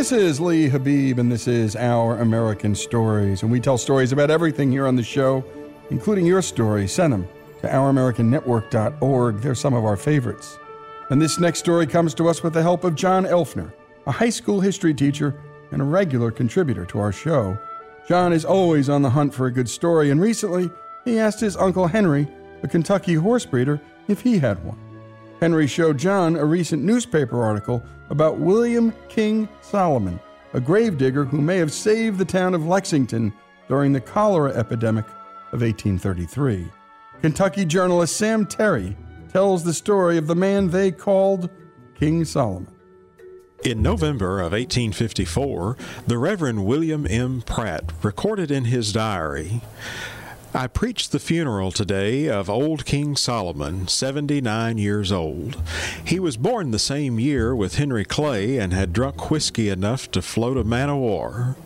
This is Lee Habeeb, and this is Our American Stories. And we tell stories about everything here on the show, including your story. Send them to ouramericannetwork.org. They're some of our favorites. And this next story comes to us with the help of John Elfner, a high school history teacher and a regular contributor to our show. John is always on the hunt for a good story, and recently he asked his uncle Henry, a Kentucky horse breeder, if he had one. Henry showed John a recent newspaper article about William King Solomon, a gravedigger who may have saved the town of Lexington during the cholera epidemic of 1833. Kentucky journalist Sam Terry tells the story of the man they called King Solomon. In November of 1854, the Reverend William M. Pratt recorded in his diary I preached the funeral today of old King Solomon, 79 years old. He was born the same year with Henry Clay and had drunk whiskey enough to float a man of war.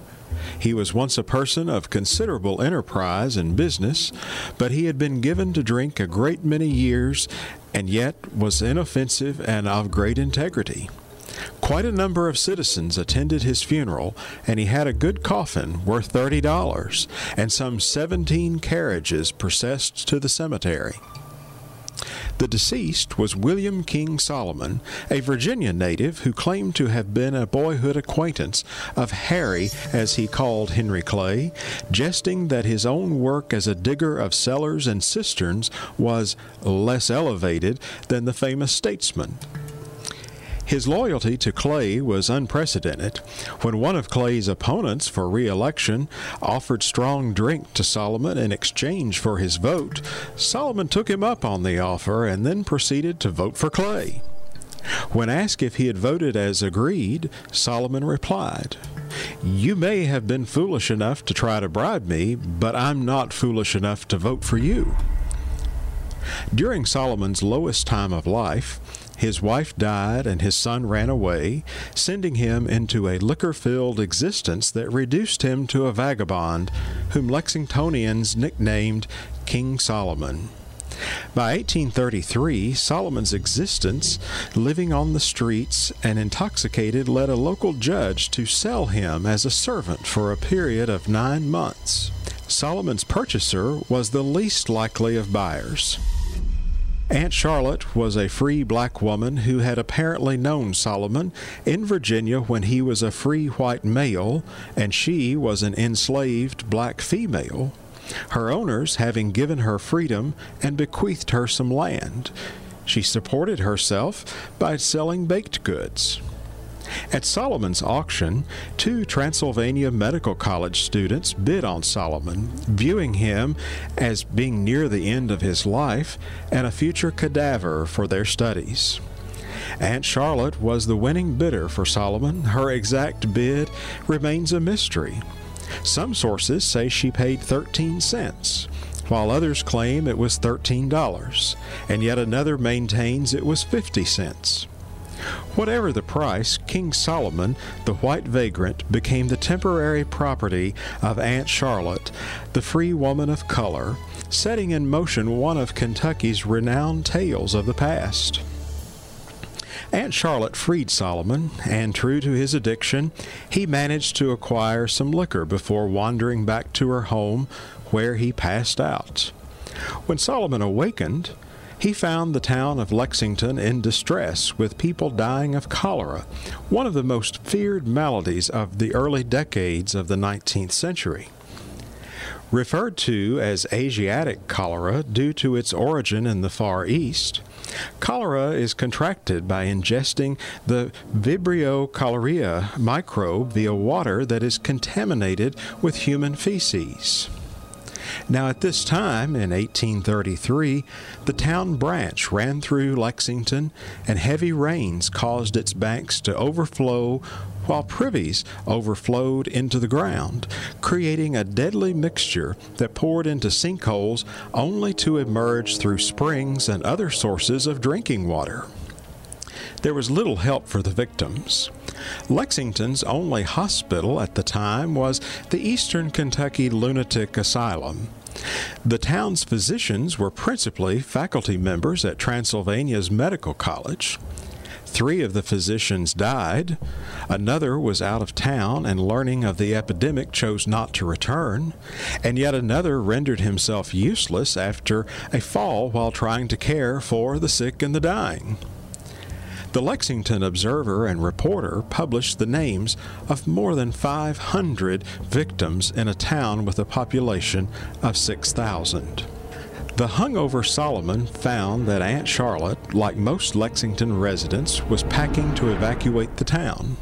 He was once a person of considerable enterprise and business, but he had been given to drink a great many years and yet was inoffensive and of great integrity. Quite a number of citizens attended his funeral, and he had a good coffin worth $30 and some 17 carriages processed to the cemetery. The deceased was William King Solomon, a Virginia native who claimed to have been a boyhood acquaintance of Harry, as he called Henry Clay, jesting that his own work as a digger of cellars and cisterns was less elevated than the famous statesman. His loyalty to Clay was unprecedented. When one of Clay's opponents for re election offered strong drink to Solomon in exchange for his vote, Solomon took him up on the offer and then proceeded to vote for Clay. When asked if he had voted as agreed, Solomon replied, You may have been foolish enough to try to bribe me, but I'm not foolish enough to vote for you. During Solomon's lowest time of life, his wife died and his son ran away, sending him into a liquor filled existence that reduced him to a vagabond, whom Lexingtonians nicknamed King Solomon. By 1833, Solomon's existence, living on the streets and intoxicated, led a local judge to sell him as a servant for a period of nine months. Solomon's purchaser was the least likely of buyers. Aunt Charlotte was a free black woman who had apparently known Solomon in Virginia when he was a free white male and she was an enslaved black female her owners having given her freedom and bequeathed her some land. She supported herself by selling baked goods. At Solomon's auction, two Transylvania Medical College students bid on Solomon, viewing him as being near the end of his life and a future cadaver for their studies. Aunt Charlotte was the winning bidder for Solomon. Her exact bid remains a mystery. Some sources say she paid 13 cents, while others claim it was $13, and yet another maintains it was 50 cents. Whatever the price, King Solomon, the white vagrant, became the temporary property of Aunt Charlotte, the free woman of color, setting in motion one of Kentucky's renowned tales of the past. Aunt Charlotte freed Solomon, and true to his addiction, he managed to acquire some liquor before wandering back to her home, where he passed out. When Solomon awakened, he found the town of Lexington in distress, with people dying of cholera, one of the most feared maladies of the early decades of the 19th century. Referred to as Asiatic cholera due to its origin in the Far East, Cholera is contracted by ingesting the Vibrio cholerae microbe via water that is contaminated with human feces. Now, at this time, in 1833, the town branch ran through Lexington, and heavy rains caused its banks to overflow while privies overflowed into the ground, creating a deadly mixture that poured into sinkholes only to emerge through springs and other sources of drinking water. There was little help for the victims. Lexington's only hospital at the time was the Eastern Kentucky Lunatic Asylum. The town's physicians were principally faculty members at Transylvania's Medical College. Three of the physicians died. Another was out of town and learning of the epidemic chose not to return. And yet another rendered himself useless after a fall while trying to care for the sick and the dying. The Lexington Observer and Reporter published the names of more than 500 victims in a town with a population of 6,000. The hungover Solomon found that Aunt Charlotte, like most Lexington residents, was packing to evacuate the town.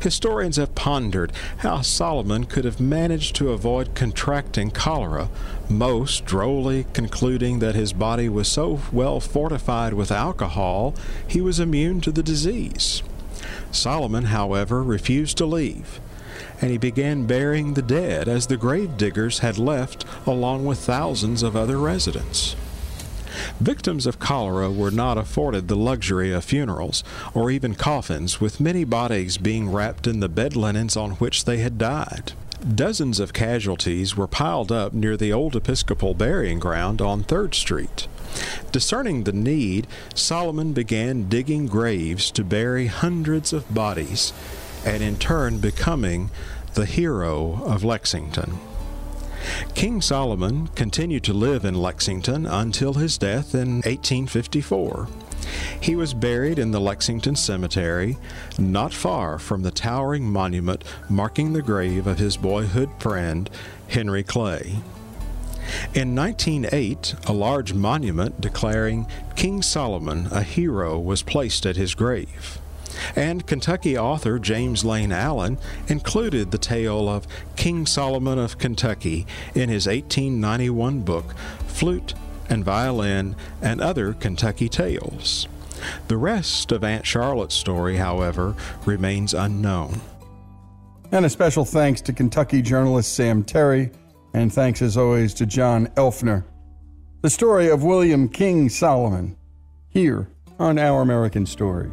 Historians have pondered how Solomon could have managed to avoid contracting cholera, most drolly concluding that his body was so well fortified with alcohol he was immune to the disease. Solomon, however, refused to leave and he began burying the dead as the grave diggers had left along with thousands of other residents. Victims of cholera were not afforded the luxury of funerals or even coffins, with many bodies being wrapped in the bed linens on which they had died. Dozens of casualties were piled up near the old Episcopal burying ground on 3rd Street. Discerning the need, Solomon began digging graves to bury hundreds of bodies, and in turn becoming the hero of Lexington. King Solomon continued to live in Lexington until his death in 1854. He was buried in the Lexington Cemetery, not far from the towering monument marking the grave of his boyhood friend, Henry Clay. In 1908, a large monument declaring King Solomon a hero was placed at his grave. And Kentucky author James Lane Allen included the tale of King Solomon of Kentucky in his 1891 book, Flute and Violin and Other Kentucky Tales. The rest of Aunt Charlotte's story, however, remains unknown. And a special thanks to Kentucky journalist Sam Terry, and thanks as always to John Elfner. The story of William King Solomon, here on Our American Stories.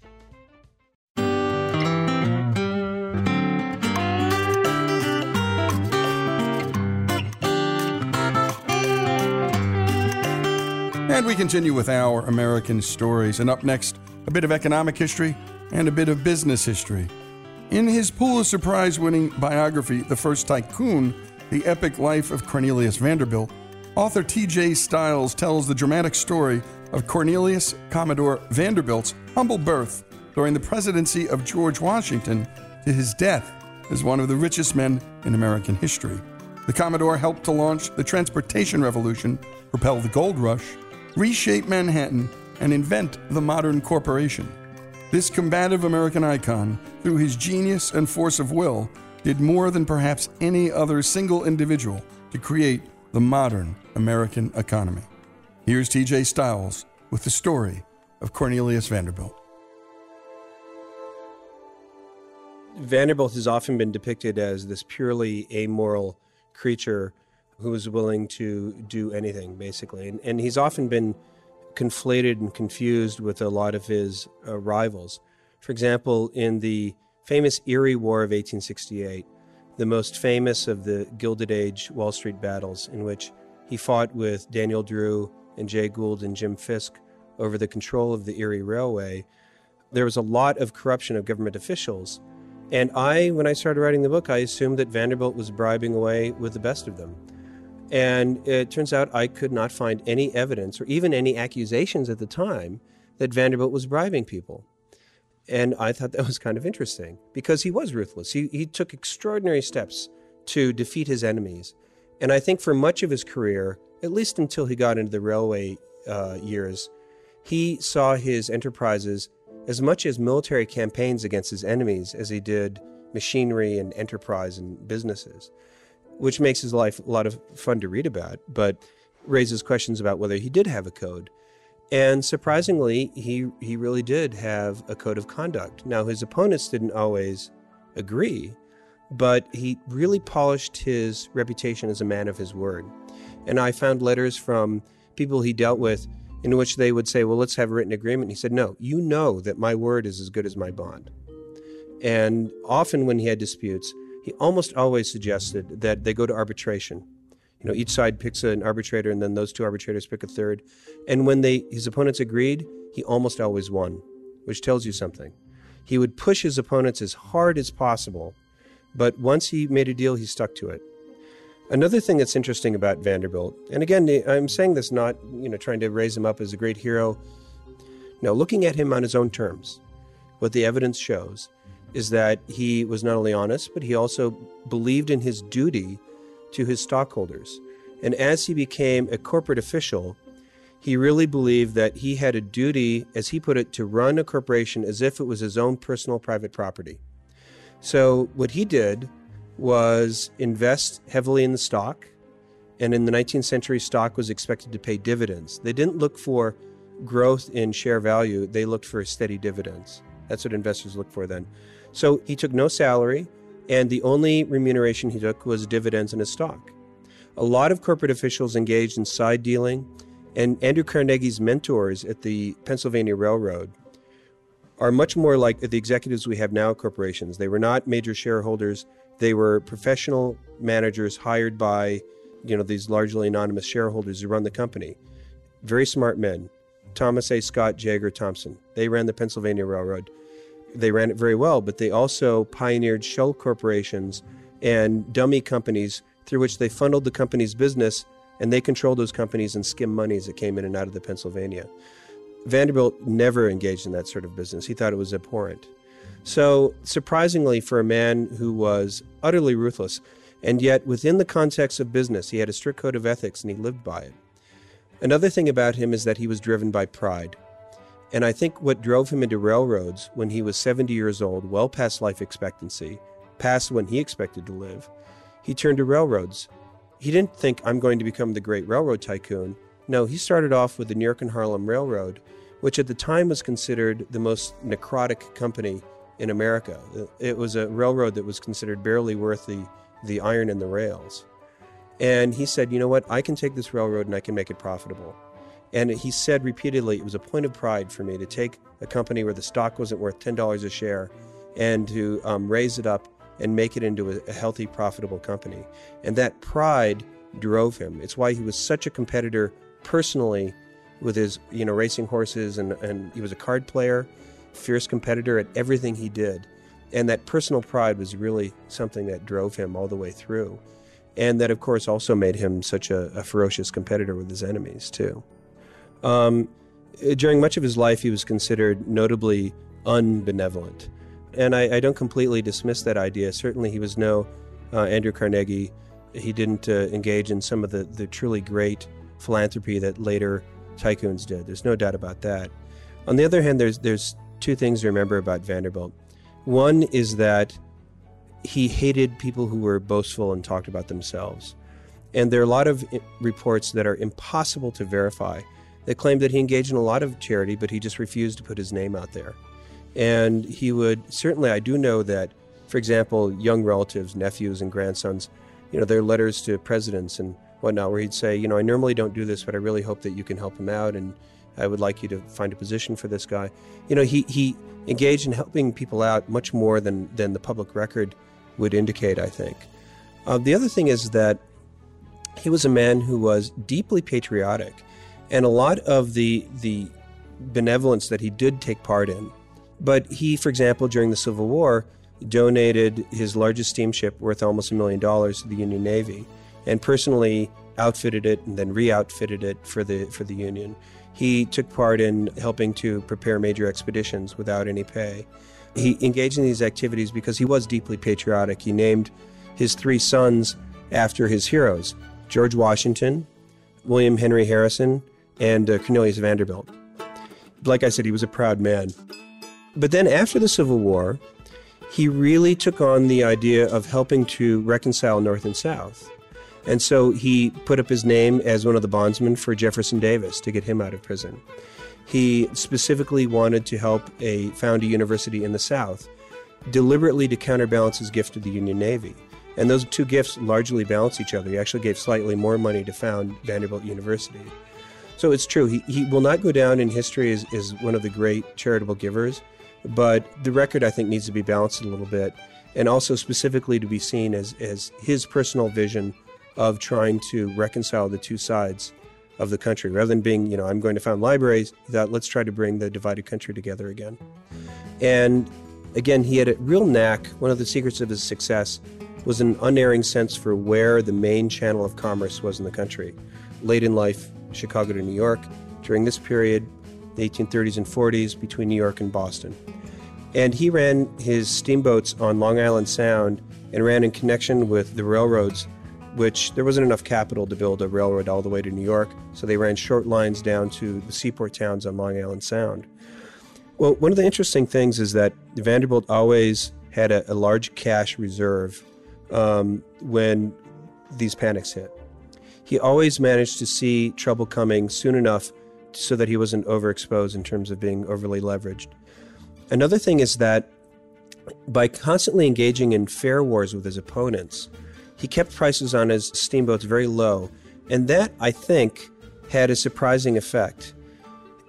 And we continue with our American stories. And up next, a bit of economic history and a bit of business history. In his Pulitzer Prize winning biography, The First Tycoon The Epic Life of Cornelius Vanderbilt, author T.J. Stiles tells the dramatic story of Cornelius Commodore Vanderbilt's humble birth during the presidency of George Washington to his death as one of the richest men in American history. The Commodore helped to launch the transportation revolution, propel the gold rush, reshape Manhattan, and invent the modern corporation. This combative American icon, through his genius and force of will, did more than perhaps any other single individual to create the modern American economy. Here's TJ Stiles with the story of Cornelius Vanderbilt. Vanderbilt has often been depicted as this purely amoral creature who was willing to do anything, basically. And, and he's often been conflated and confused with a lot of his uh, rivals. For example, in the famous Erie War of 1868, the most famous of the Gilded Age Wall Street battles, in which he fought with Daniel Drew and Jay Gould and Jim Fisk over the control of the Erie Railway, there was a lot of corruption of government officials. And I, when I started writing the book, I assumed that Vanderbilt was bribing away with the best of them. And it turns out I could not find any evidence or even any accusations at the time that Vanderbilt was bribing people. And I thought that was kind of interesting because he was ruthless. He, he took extraordinary steps to defeat his enemies. And I think for much of his career, at least until he got into the railway uh, years, he saw his enterprises as much as military campaigns against his enemies as he did machinery and enterprise and businesses which makes his life a lot of fun to read about, but raises questions about whether he did have a code. And surprisingly, he, he really did have a code of conduct. Now, his opponents didn't always agree, but he really polished his reputation as a man of his word. And I found letters from people he dealt with in which they would say, Well, let's have a written agreement. And he said, No, you know that my word is as good as my bond. And often when he had disputes, he almost always suggested that they go to arbitration. You know, each side picks an arbitrator, and then those two arbitrators pick a third. And when they his opponents agreed, he almost always won, which tells you something. He would push his opponents as hard as possible, but once he made a deal, he stuck to it. Another thing that's interesting about Vanderbilt, and again, I'm saying this not you know trying to raise him up as a great hero. No, looking at him on his own terms, what the evidence shows is that he was not only honest, but he also believed in his duty to his stockholders. And as he became a corporate official, he really believed that he had a duty, as he put it, to run a corporation as if it was his own personal private property. So, what he did was invest heavily in the stock. And in the 19th century, stock was expected to pay dividends. They didn't look for growth in share value, they looked for steady dividends. That's what investors look for then. So he took no salary, and the only remuneration he took was dividends in his stock. A lot of corporate officials engaged in side dealing, and Andrew Carnegie's mentors at the Pennsylvania Railroad are much more like the executives we have now at corporations. They were not major shareholders, they were professional managers hired by you know, these largely anonymous shareholders who run the company. Very smart men. Thomas A. Scott, Jaeger, Thomson. They ran the Pennsylvania Railroad. They ran it very well, but they also pioneered shell corporations and dummy companies through which they funneled the company's business and they controlled those companies and skimmed monies that came in and out of the Pennsylvania. Vanderbilt never engaged in that sort of business. He thought it was abhorrent. So, surprisingly, for a man who was utterly ruthless, and yet within the context of business, he had a strict code of ethics and he lived by it. Another thing about him is that he was driven by pride. And I think what drove him into railroads when he was 70 years old, well past life expectancy, past when he expected to live, he turned to railroads. He didn't think, I'm going to become the great railroad tycoon. No, he started off with the New York and Harlem Railroad, which at the time was considered the most necrotic company in America. It was a railroad that was considered barely worth the, the iron and the rails. And he said, you know what, I can take this railroad and I can make it profitable. And he said repeatedly, it was a point of pride for me to take a company where the stock wasn't worth $10 a share and to um, raise it up and make it into a, a healthy, profitable company. And that pride drove him. It's why he was such a competitor personally with his, you know, racing horses, and, and he was a card player, fierce competitor at everything he did. And that personal pride was really something that drove him all the way through. And that, of course, also made him such a, a ferocious competitor with his enemies, too. Um, during much of his life, he was considered notably unbenevolent. And I, I, don't completely dismiss that idea. Certainly, he was no uh, Andrew Carnegie. He didn't uh, engage in some of the, the truly great philanthropy that later tycoons did. There's no doubt about that. On the other hand, there's, there's two things to remember about Vanderbilt. One is that he hated people who were boastful and talked about themselves. And there are a lot of reports that are impossible to verify that claimed that he engaged in a lot of charity, but he just refused to put his name out there. And he would certainly, I do know that, for example, young relatives, nephews, and grandsons, you know, their letters to presidents and whatnot, where he'd say, you know, I normally don't do this, but I really hope that you can help him out, and I would like you to find a position for this guy. You know, he, he engaged in helping people out much more than, than the public record would indicate, I think. Uh, the other thing is that he was a man who was deeply patriotic. And a lot of the, the benevolence that he did take part in but he, for example, during the Civil War, donated his largest steamship worth almost a million dollars to the Union Navy and personally outfitted it and then re-outfitted it for the for the Union. He took part in helping to prepare major expeditions without any pay. He engaged in these activities because he was deeply patriotic. He named his three sons after his heroes: George Washington, William Henry Harrison, and uh, Cornelius Vanderbilt. Like I said, he was a proud man. But then after the Civil War, he really took on the idea of helping to reconcile North and South. And so he put up his name as one of the bondsmen for Jefferson Davis to get him out of prison. He specifically wanted to help a found a university in the South, deliberately to counterbalance his gift to the Union Navy. And those two gifts largely balance each other. He actually gave slightly more money to found Vanderbilt University. So it's true, he, he will not go down in history as, as one of the great charitable givers, but the record, I think, needs to be balanced a little bit, and also specifically to be seen as, as his personal vision of trying to reconcile the two sides of the country. Rather than being, you know, I'm going to found libraries, thought, let's try to bring the divided country together again. And again, he had a real knack. One of the secrets of his success was an unerring sense for where the main channel of commerce was in the country. Late in life, Chicago to New York. During this period, the 1830s and 40s, between New York and Boston. And he ran his steamboats on Long Island Sound and ran in connection with the railroads, which there wasn't enough capital to build a railroad all the way to New York, so they ran short lines down to the seaport towns on Long Island Sound. Well, one of the interesting things is that Vanderbilt always had a, a large cash reserve um, when these panics hit. He always managed to see trouble coming soon enough so that he wasn't overexposed in terms of being overly leveraged. Another thing is that by constantly engaging in fare wars with his opponents, he kept prices on his steamboats very low, and that, I think, had a surprising effect.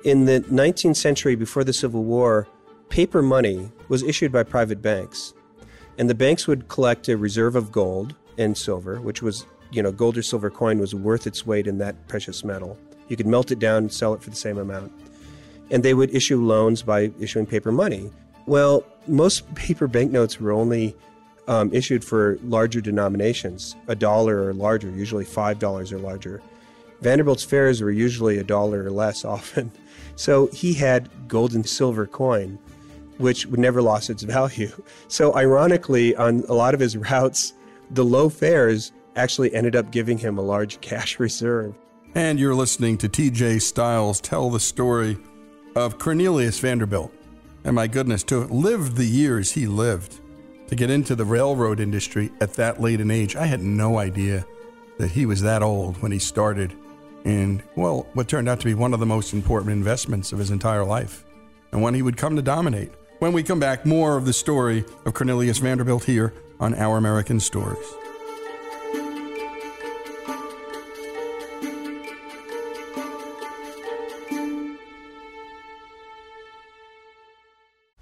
In the 19th century, before the Civil War, paper money was issued by private banks, and the banks would collect a reserve of gold and silver, which was you know gold or silver coin was worth its weight in that precious metal. You could melt it down and sell it for the same amount. And they would issue loans by issuing paper money. Well, most paper banknotes were only um, issued for larger denominations, a dollar or larger, usually five dollars or larger. Vanderbilt's fares were usually a dollar or less often. So he had gold and silver coin, which never lost its value. So ironically, on a lot of his routes, the low fares actually ended up giving him a large cash reserve. And you're listening to TJ Stiles tell the story of Cornelius Vanderbilt. And my goodness, to lived the years he lived, to get into the railroad industry at that late an age, I had no idea that he was that old when he started in, well, what turned out to be one of the most important investments of his entire life, and one he would come to dominate. When we come back, more of the story of Cornelius Vanderbilt here on Our American Stories.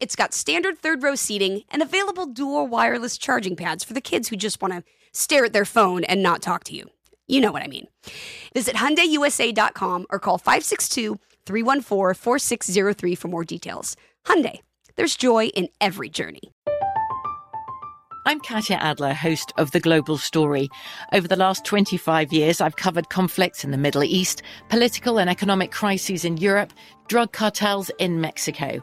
it's got standard third row seating and available dual wireless charging pads for the kids who just want to stare at their phone and not talk to you. You know what I mean. Visit HyundaiUSA.com or call 562-314-4603 for more details. Hyundai, there's joy in every journey. I'm Katya Adler, host of The Global Story. Over the last 25 years, I've covered conflicts in the Middle East, political and economic crises in Europe, drug cartels in Mexico.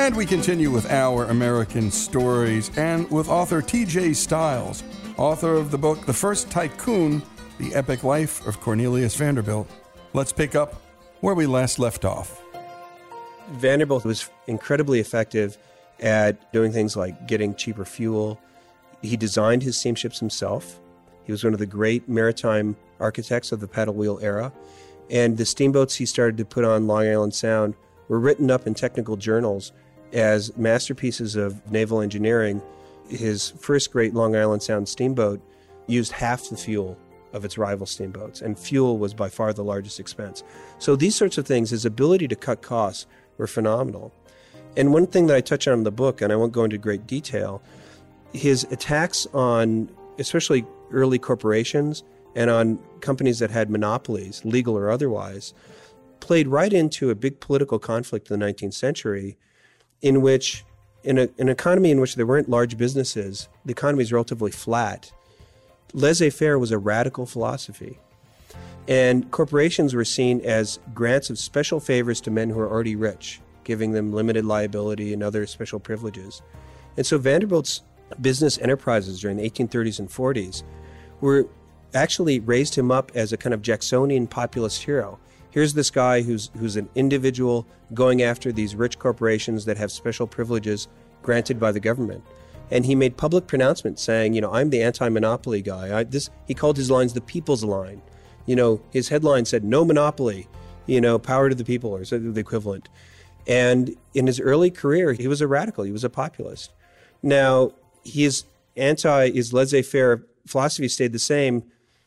And we continue with our American stories and with author TJ Stiles, author of the book The First Tycoon The Epic Life of Cornelius Vanderbilt. Let's pick up where we last left off. Vanderbilt was incredibly effective at doing things like getting cheaper fuel. He designed his steamships himself. He was one of the great maritime architects of the paddle wheel era. And the steamboats he started to put on Long Island Sound were written up in technical journals as masterpieces of naval engineering. His first great Long Island Sound steamboat used half the fuel of its rival steamboats, and fuel was by far the largest expense. So these sorts of things, his ability to cut costs were phenomenal. And one thing that I touch on in the book, and I won't go into great detail, his attacks on especially early corporations and on companies that had monopolies, legal or otherwise, played right into a big political conflict in the 19th century in which in a, an economy in which there weren't large businesses, the economy is relatively flat. Laissez faire was a radical philosophy. And corporations were seen as grants of special favors to men who are already rich, giving them limited liability and other special privileges. And so Vanderbilt's business enterprises during the 1830s and 40s were actually raised him up as a kind of Jacksonian populist hero. Here's this guy who's who's an individual going after these rich corporations that have special privileges granted by the government. And he made public pronouncements saying, you know, I'm the anti-monopoly guy. I, this he called his lines the people's line. You know, his headline said no monopoly, you know, power to the people or the equivalent. And in his early career, he was a radical, he was a populist. Now, his anti his laissez-faire philosophy stayed the same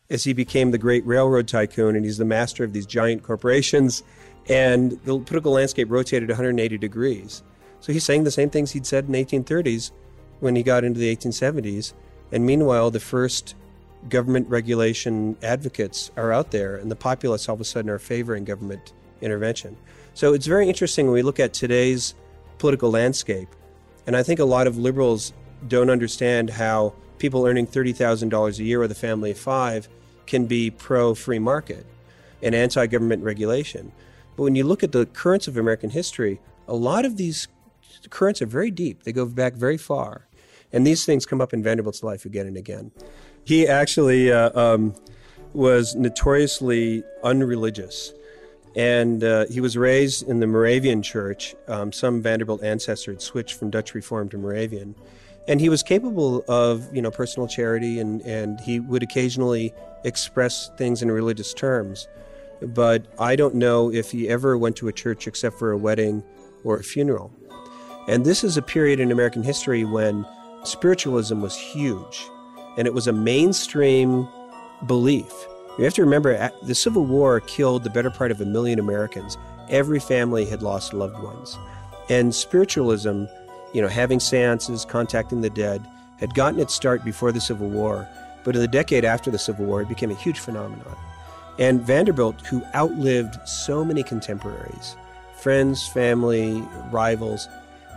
as he became the great railroad tycoon and he's the master of these giant corporations. And the political landscape rotated 180 degrees. So he's saying the same things he'd said in the 1830s when he got into the 1870s. And meanwhile, the first government regulation advocates are out there, and the populace all of a sudden are favoring government intervention. So it's very interesting when we look at today's political landscape. And I think a lot of liberals don't understand how people earning $30,000 a year with a family of five can be pro free market and anti government regulation. But when you look at the currents of American history, a lot of these currents are very deep. They go back very far. And these things come up in Vanderbilt's life again and again. He actually uh, um, was notoriously unreligious. And uh, he was raised in the Moravian church. Um, some Vanderbilt ancestor had switched from Dutch Reformed to Moravian and he was capable of you know personal charity and and he would occasionally express things in religious terms. But i don't know if he ever went to a church except for a wedding or a funeral. And this is a period in american history when spiritualism was huge and it was a mainstream belief. You have to remember the civil war killed the better part of a million americans. Every family had lost loved ones. And spiritualism you know, having seances, contacting the dead, had gotten its start before the Civil War, but in the decade after the Civil War, it became a huge phenomenon. And Vanderbilt, who outlived so many contemporaries, friends, family, rivals,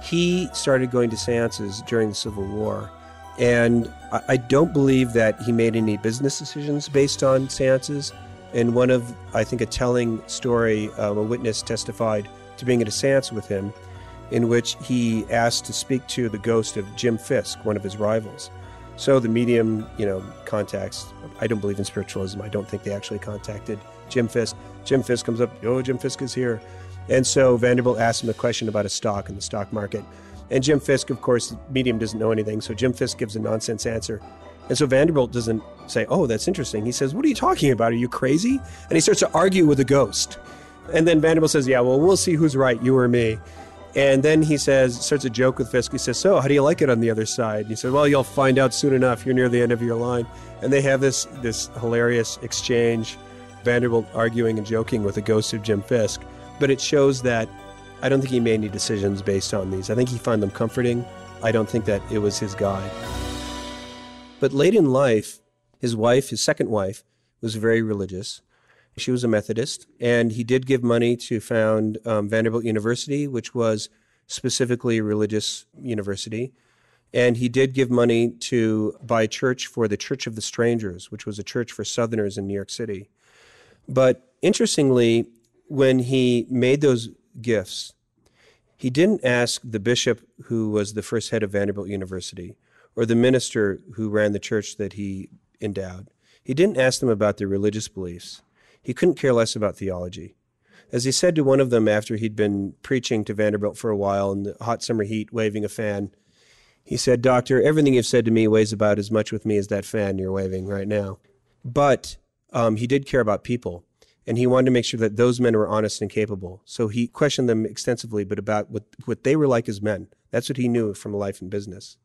he started going to seances during the Civil War. And I don't believe that he made any business decisions based on seances. And one of, I think, a telling story, um, a witness testified to being at a seance with him in which he asked to speak to the ghost of Jim Fisk, one of his rivals. So the medium, you know, contacts. I don't believe in spiritualism. I don't think they actually contacted Jim Fisk. Jim Fisk comes up, oh, Jim Fisk is here. And so Vanderbilt asks him a question about a stock in the stock market. And Jim Fisk, of course, medium doesn't know anything. So Jim Fisk gives a nonsense answer. And so Vanderbilt doesn't say, oh, that's interesting. He says, what are you talking about? Are you crazy? And he starts to argue with the ghost. And then Vanderbilt says, yeah, well, we'll see who's right, you or me. And then he says, starts a joke with Fisk. He says, So, how do you like it on the other side? And he said, Well, you'll find out soon enough. You're near the end of your line. And they have this, this hilarious exchange, Vanderbilt arguing and joking with the ghost of Jim Fisk. But it shows that I don't think he made any decisions based on these. I think he found them comforting. I don't think that it was his guide. But late in life, his wife, his second wife, was very religious. She was a Methodist, and he did give money to found um, Vanderbilt University, which was specifically a religious university. And he did give money to buy a church for the Church of the Strangers, which was a church for Southerners in New York City. But interestingly, when he made those gifts, he didn't ask the bishop who was the first head of Vanderbilt University or the minister who ran the church that he endowed. He didn't ask them about their religious beliefs. He couldn't care less about theology. As he said to one of them after he'd been preaching to Vanderbilt for a while in the hot summer heat, waving a fan, he said, Doctor, everything you've said to me weighs about as much with me as that fan you're waving right now. But um, he did care about people, and he wanted to make sure that those men were honest and capable. So he questioned them extensively, but about what, what they were like as men. That's what he knew from life and business.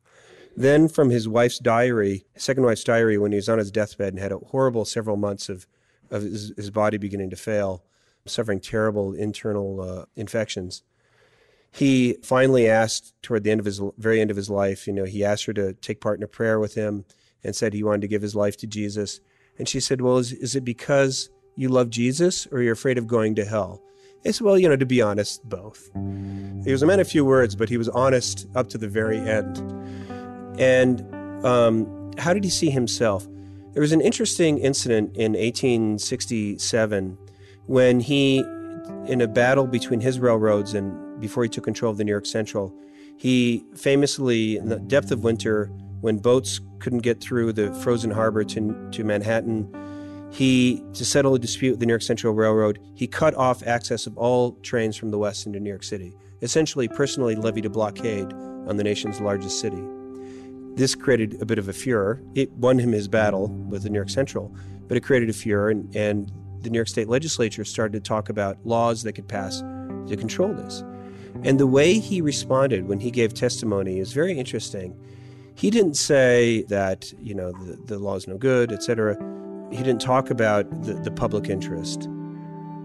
Then, from his wife's diary, his second wife's diary, when he was on his deathbed and had a horrible several months of, of his, his body beginning to fail, suffering terrible internal uh, infections, he finally asked toward the end of his very end of his life, you know, he asked her to take part in a prayer with him and said he wanted to give his life to Jesus. And she said, Well, is, is it because you love Jesus or you're afraid of going to hell? I said, Well, you know, to be honest, both. He was a man of few words, but he was honest up to the very end. And um, how did he see himself? There was an interesting incident in 1867 when he, in a battle between his railroads and before he took control of the New York Central, he famously, in the depth of winter, when boats couldn't get through the frozen harbor to, to Manhattan, he, to settle a dispute with the New York Central Railroad, he cut off access of all trains from the west into New York City, essentially personally levied a blockade on the nation's largest city. This created a bit of a furor. It won him his battle with the New York Central, but it created a furor, and, and the New York State legislature started to talk about laws that could pass to control this. And the way he responded when he gave testimony is very interesting. He didn't say that, you know, the, the law is no good, etc. He didn't talk about the, the public interest.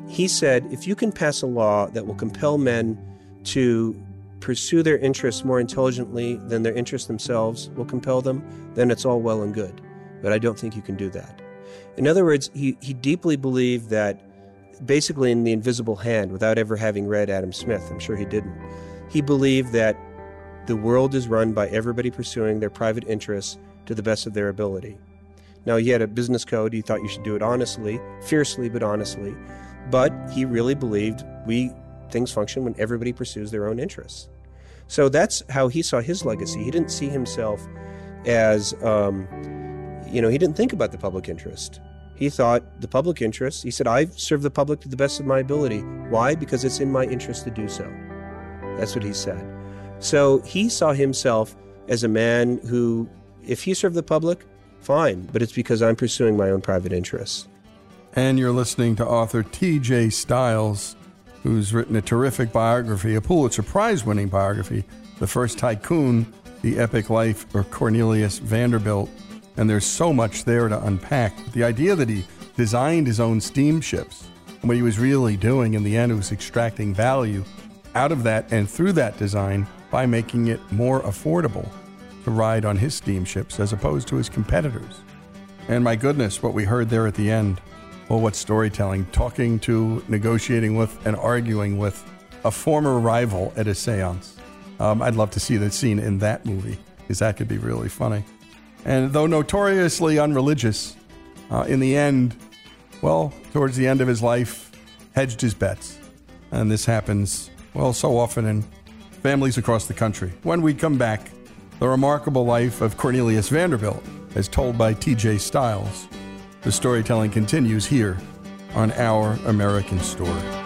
He said, if you can pass a law that will compel men to pursue their interests more intelligently than their interests themselves will compel them, then it's all well and good. But I don't think you can do that. In other words, he, he deeply believed that basically in The Invisible Hand, without ever having read Adam Smith, I'm sure he didn't, he believed that the world is run by everybody pursuing their private interests to the best of their ability. Now, he had a business code. He thought you should do it honestly, fiercely, but honestly. But he really believed we things function when everybody pursues their own interests. So that's how he saw his legacy. He didn't see himself as, um, you know, he didn't think about the public interest. He thought the public interest, he said, I've served the public to the best of my ability. Why? Because it's in my interest to do so. That's what he said. So he saw himself as a man who, if he served the public, fine, but it's because I'm pursuing my own private interests. And you're listening to author T.J. Stiles, who's written a terrific biography, a Pulitzer Prize winning biography, The First Tycoon, The Epic Life of Cornelius Vanderbilt. And there's so much there to unpack. The idea that he designed his own steamships, and what he was really doing in the end was extracting value out of that and through that design by making it more affordable to ride on his steamships as opposed to his competitors. And my goodness, what we heard there at the end. Well, what storytelling, talking to, negotiating with, and arguing with a former rival at a seance. Um, I'd love to see that scene in that movie, because that could be really funny. And though notoriously unreligious, uh, in the end, well, towards the end of his life, hedged his bets. And this happens, well, so often in families across the country. When we come back, the remarkable life of Cornelius Vanderbilt, as told by T.J. Stiles. The storytelling continues here on Our American Story.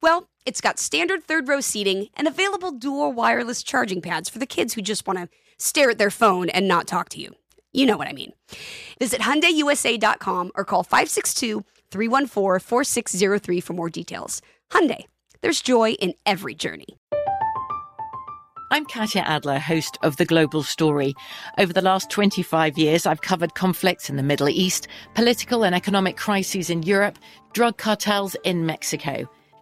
Well, it's got standard third row seating and available dual wireless charging pads for the kids who just want to stare at their phone and not talk to you. You know what I mean. Visit HyundaiUSA.com or call 562-314-4603 for more details. Hyundai, there's joy in every journey. I'm Katya Adler, host of The Global Story. Over the last 25 years, I've covered conflicts in the Middle East, political and economic crises in Europe, drug cartels in Mexico.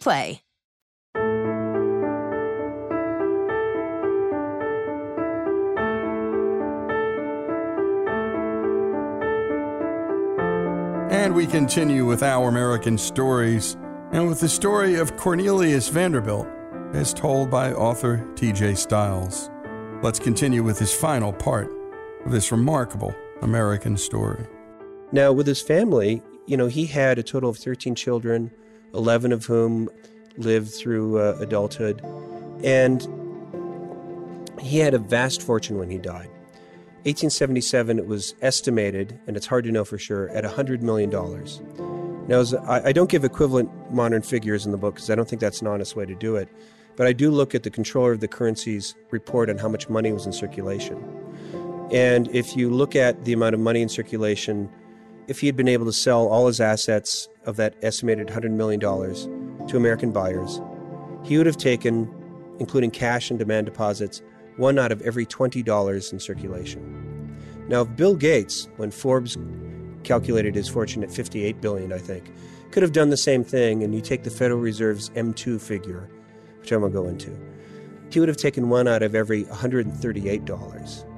Play. And we continue with our American stories and with the story of Cornelius Vanderbilt as told by author TJ Stiles. Let's continue with his final part of this remarkable American story. Now, with his family, you know, he had a total of 13 children, 11 of whom lived through uh, adulthood. And he had a vast fortune when he died. 1877, it was estimated, and it's hard to know for sure, at $100 million. Now, I, I don't give equivalent modern figures in the book because I don't think that's an honest way to do it. But I do look at the controller of the currency's report on how much money was in circulation. And if you look at the amount of money in circulation, if he had been able to sell all his assets of that estimated $100 million to American buyers, he would have taken, including cash and demand deposits, one out of every $20 in circulation. Now, if Bill Gates, when Forbes calculated his fortune at 58 billion, I think, could have done the same thing, and you take the Federal Reserve's M2 figure, which I'm going to go into, he would have taken one out of every $138.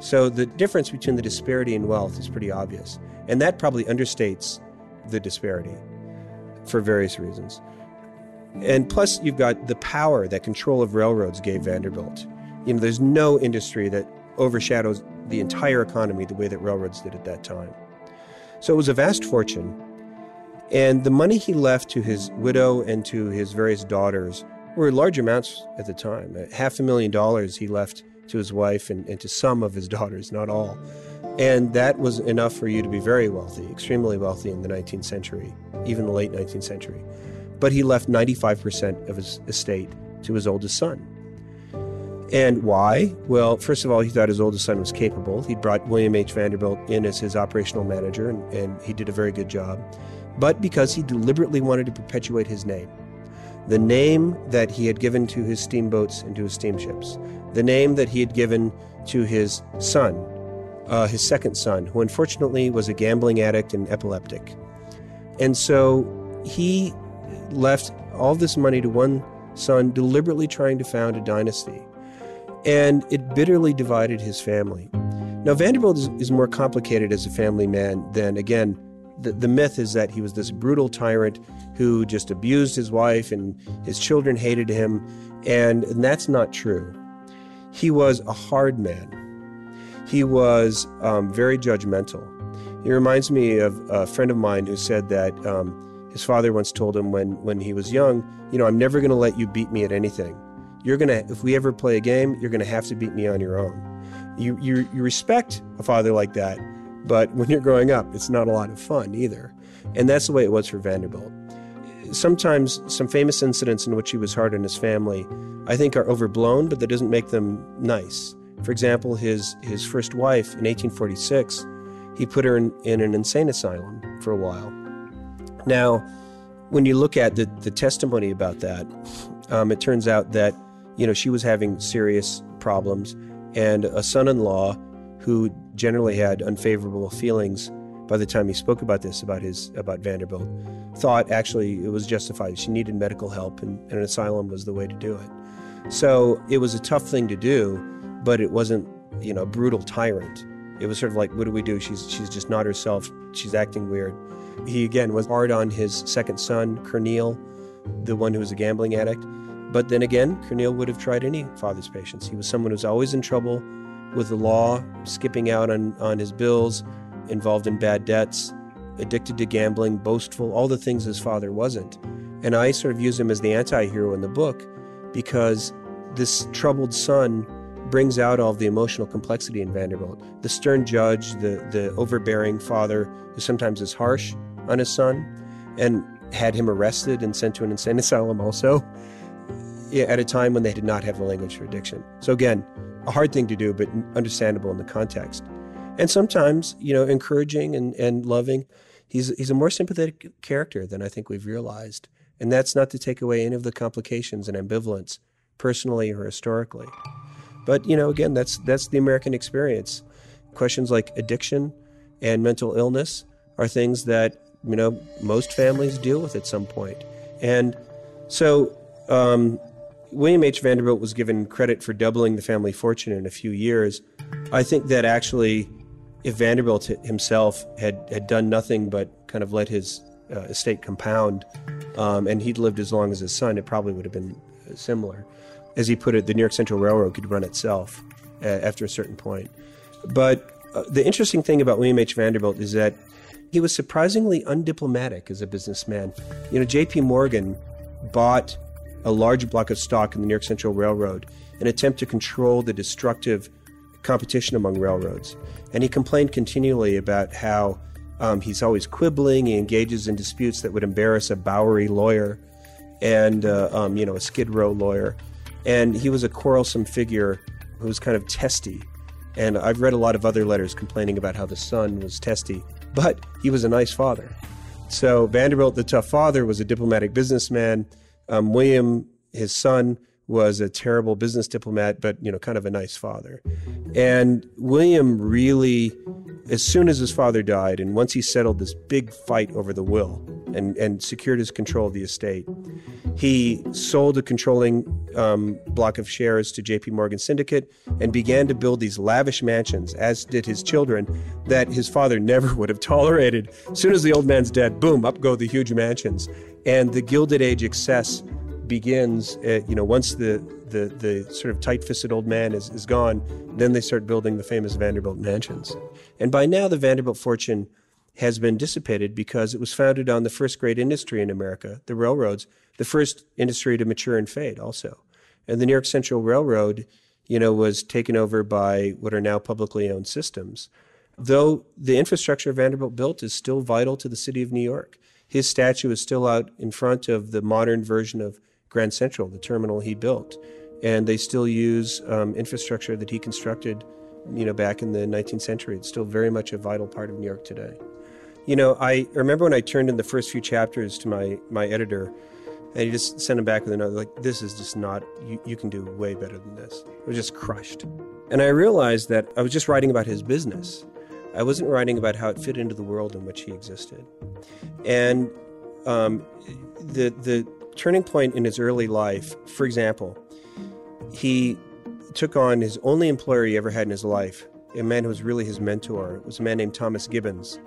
So the difference between the disparity in wealth is pretty obvious. And that probably understates the disparity for various reasons. And plus, you've got the power that control of railroads gave Vanderbilt. You know, there's no industry that overshadows the entire economy the way that railroads did at that time. So it was a vast fortune. And the money he left to his widow and to his various daughters were large amounts at the time. Half a million dollars he left to his wife and, and to some of his daughters, not all. And that was enough for you to be very wealthy, extremely wealthy in the 19th century, even the late 19th century. But he left 95% of his estate to his oldest son. And why? Well, first of all, he thought his oldest son was capable. He brought William H. Vanderbilt in as his operational manager, and, and he did a very good job. But because he deliberately wanted to perpetuate his name, the name that he had given to his steamboats and to his steamships, the name that he had given to his son, uh, his second son, who unfortunately was a gambling addict and epileptic. And so he left all this money to one son, deliberately trying to found a dynasty and it bitterly divided his family. Now, Vanderbilt is, is, more complicated as a family man than, again, the, the myth is that he was this brutal tyrant who just abused his wife and his children hated him. And, and that's not true. He was a hard man. He was um, very judgmental. He reminds me of a friend of mine who said that um, his father once told him when, when he was young, you know, I'm never going to let you beat me at anything. You're going to, if we ever play a game, you're going to have to beat me on your own. You, you, you respect a father like that, but when you're growing up, it's not a lot of fun either. And that's the way it was for Vanderbilt. Sometimes some famous incidents in which he was hard on his family, I think, are overblown, but that doesn't make them nice. For example, his, his first wife in 1846, he put her in, in an insane asylum for a while. Now, when you look at the, the testimony about that, um, it turns out that you know she was having serious problems, and a son-in-law who generally had unfavorable feelings by the time he spoke about this about his about Vanderbilt thought actually it was justified. She needed medical help, and, and an asylum was the way to do it. So it was a tough thing to do, but it wasn't you know a brutal tyrant. It was sort of like, what do we do? She's she's just not herself. She's acting weird. He again was hard on his second son, Corneille, the one who was a gambling addict. But then again, Corneille would have tried any father's patience. He was someone who was always in trouble with the law, skipping out on, on his bills, involved in bad debts, addicted to gambling, boastful, all the things his father wasn't. And I sort of use him as the anti hero in the book because this troubled son brings out all the emotional complexity in Vanderbilt. The stern judge, the, the overbearing father who sometimes is harsh on his son and had him arrested and sent to an insane asylum also at a time when they did not have the language for addiction. So again, a hard thing to do, but understandable in the context. And sometimes, you know, encouraging and, and loving. He's, he's a more sympathetic character than I think we've realized. And that's not to take away any of the complications and ambivalence, personally or historically. But, you know, again, that's, that's the American experience. Questions like addiction and mental illness are things that, you know, most families deal with at some point. And so um, William H. Vanderbilt was given credit for doubling the family fortune in a few years. I think that actually, if Vanderbilt himself had, had done nothing but kind of let his uh, estate compound um, and he'd lived as long as his son, it probably would have been similar. As he put it, the New York Central Railroad could run itself uh, after a certain point. But uh, the interesting thing about William H. Vanderbilt is that he was surprisingly undiplomatic as a businessman. You know, J.P. Morgan bought a large block of stock in the New York Central Railroad in an attempt to control the destructive competition among railroads. And he complained continually about how um, he's always quibbling, he engages in disputes that would embarrass a Bowery lawyer and, uh, um, you know, a Skid Row lawyer. And he was a quarrelsome figure who was kind of testy. And I've read a lot of other letters complaining about how the son was testy, but he was a nice father. So Vanderbilt, the tough father, was a diplomatic businessman um, William, his son, was a terrible business diplomat, but you know, kind of a nice father. And William really, as soon as his father died, and once he settled this big fight over the will and, and secured his control of the estate, he sold a controlling um, block of shares to J.P. Morgan Syndicate and began to build these lavish mansions, as did his children, that his father never would have tolerated. As soon as the old man's dead, boom, up go the huge mansions. And the Gilded Age excess begins, at, you know, once the, the, the sort of tight fisted old man is, is gone, then they start building the famous Vanderbilt mansions. And by now, the Vanderbilt fortune has been dissipated because it was founded on the first great industry in America, the railroads, the first industry to mature and fade also. And the New York Central Railroad, you know, was taken over by what are now publicly owned systems. Though the infrastructure Vanderbilt built is still vital to the city of New York his statue is still out in front of the modern version of Grand Central, the terminal he built. And they still use um, infrastructure that he constructed, you know, back in the 19th century. It's still very much a vital part of New York today. You know, I remember when I turned in the first few chapters to my, my editor, and he just sent him back with another, like, this is just not, you, you can do way better than this. I was just crushed. And I realized that I was just writing about his business. I wasn't writing about how it fit into the world in which he existed. And um, the, the turning point in his early life, for example, he took on his only employer he ever had in his life a man who was really his mentor. It was a man named Thomas Gibbons.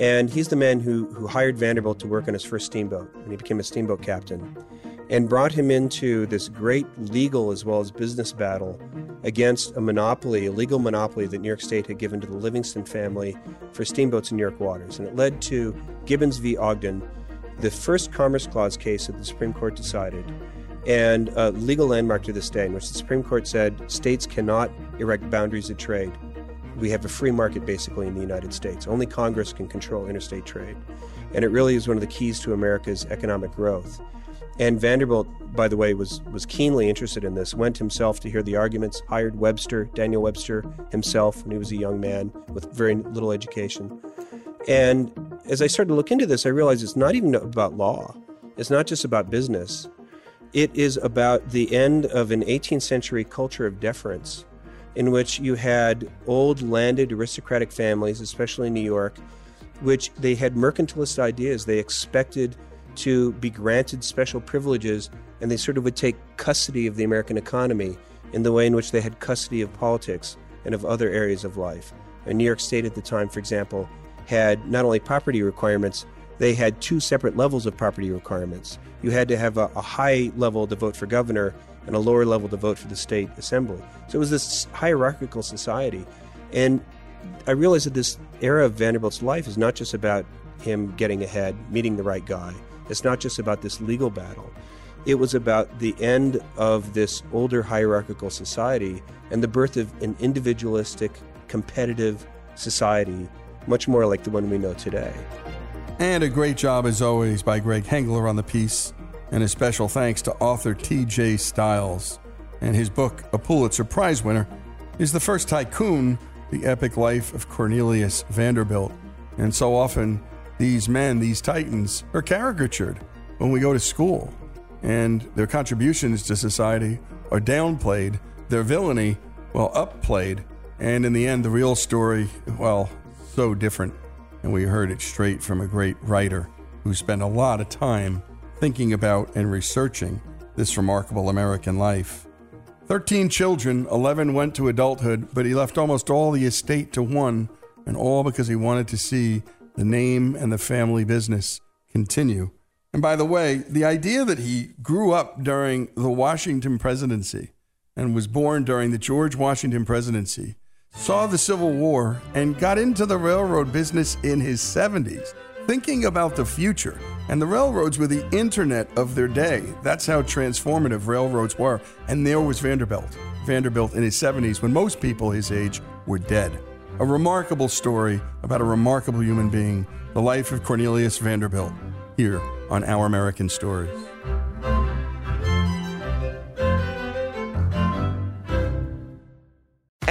And he's the man who, who hired Vanderbilt to work on his first steamboat, and he became a steamboat captain, and brought him into this great legal as well as business battle against a monopoly, a legal monopoly that New York State had given to the Livingston family for steamboats in New York waters. And it led to Gibbons v. Ogden, the first Commerce Clause case that the Supreme Court decided, and a legal landmark to this day, in which the Supreme Court said states cannot erect boundaries of trade we have a free market basically in the United States. Only Congress can control interstate trade. And it really is one of the keys to America's economic growth. And Vanderbilt, by the way, was, was keenly interested in this, went himself to hear the arguments, hired Webster, Daniel Webster himself, when he was a young man with very little education. And as I started to look into this, I realized it's not even about law, it's not just about business. It is about the end of an 18th century culture of deference in which you had old landed aristocratic families, especially in New York, which they had mercantilist ideas. They expected to be granted special privileges, and they sort of would take custody of the American economy in the way in which they had custody of politics and of other areas of life. And New York State at the time, for example, had not only property requirements, they had two separate levels of property requirements. You had to have a, a high level to vote for governor and a lower level to vote for the state assembly. So it was this hierarchical society. And I realized that this era of Vanderbilt's life is not just about him getting ahead, meeting the right guy. It's not just about this legal battle. It was about the end of this older hierarchical society and the birth of an individualistic, competitive society, much more like the one we know today. And a great job, as always, by Greg Hengler on the piece. And a special thanks to author T.J. Stiles. And his book, a Pulitzer Prize winner, is the first tycoon, The Epic Life of Cornelius Vanderbilt. And so often, these men, these titans, are caricatured when we go to school. And their contributions to society are downplayed, their villainy, well, upplayed. And in the end, the real story, well, so different. And we heard it straight from a great writer who spent a lot of time thinking about and researching this remarkable American life. Thirteen children, 11 went to adulthood, but he left almost all the estate to one, and all because he wanted to see the name and the family business continue. And by the way, the idea that he grew up during the Washington presidency and was born during the George Washington presidency, saw the Civil War, and got into the railroad business in his 70s thinking about the future. And the railroads were the internet of their day. That's how transformative railroads were. And there was Vanderbilt. Vanderbilt in his 70s when most people his age were dead. A remarkable story about a remarkable human being, the life of Cornelius Vanderbilt, here on Our American Stories.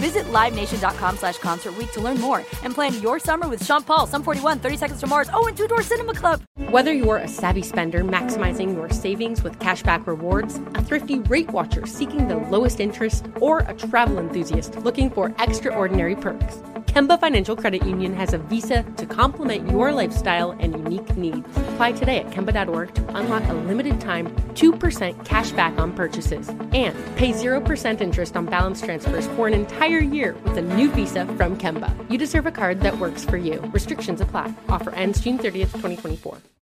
Visit LiveNation.com slash Concert to learn more and plan your summer with Sean Paul, Sum 41, 30 Seconds to Mars, oh, and Two Door Cinema Club. Whether you're a savvy spender maximizing your savings with cashback rewards, a thrifty rate watcher seeking the lowest interest, or a travel enthusiast looking for extraordinary perks, Kemba Financial Credit Union has a visa to complement your lifestyle and unique needs. Apply today at Kemba.org to unlock a limited time 2% cash back on purchases and pay 0% interest on balance transfers for an entire year with a new visa from Kemba. You deserve a card that works for you. Restrictions apply. Offer ends June 30th, 2024.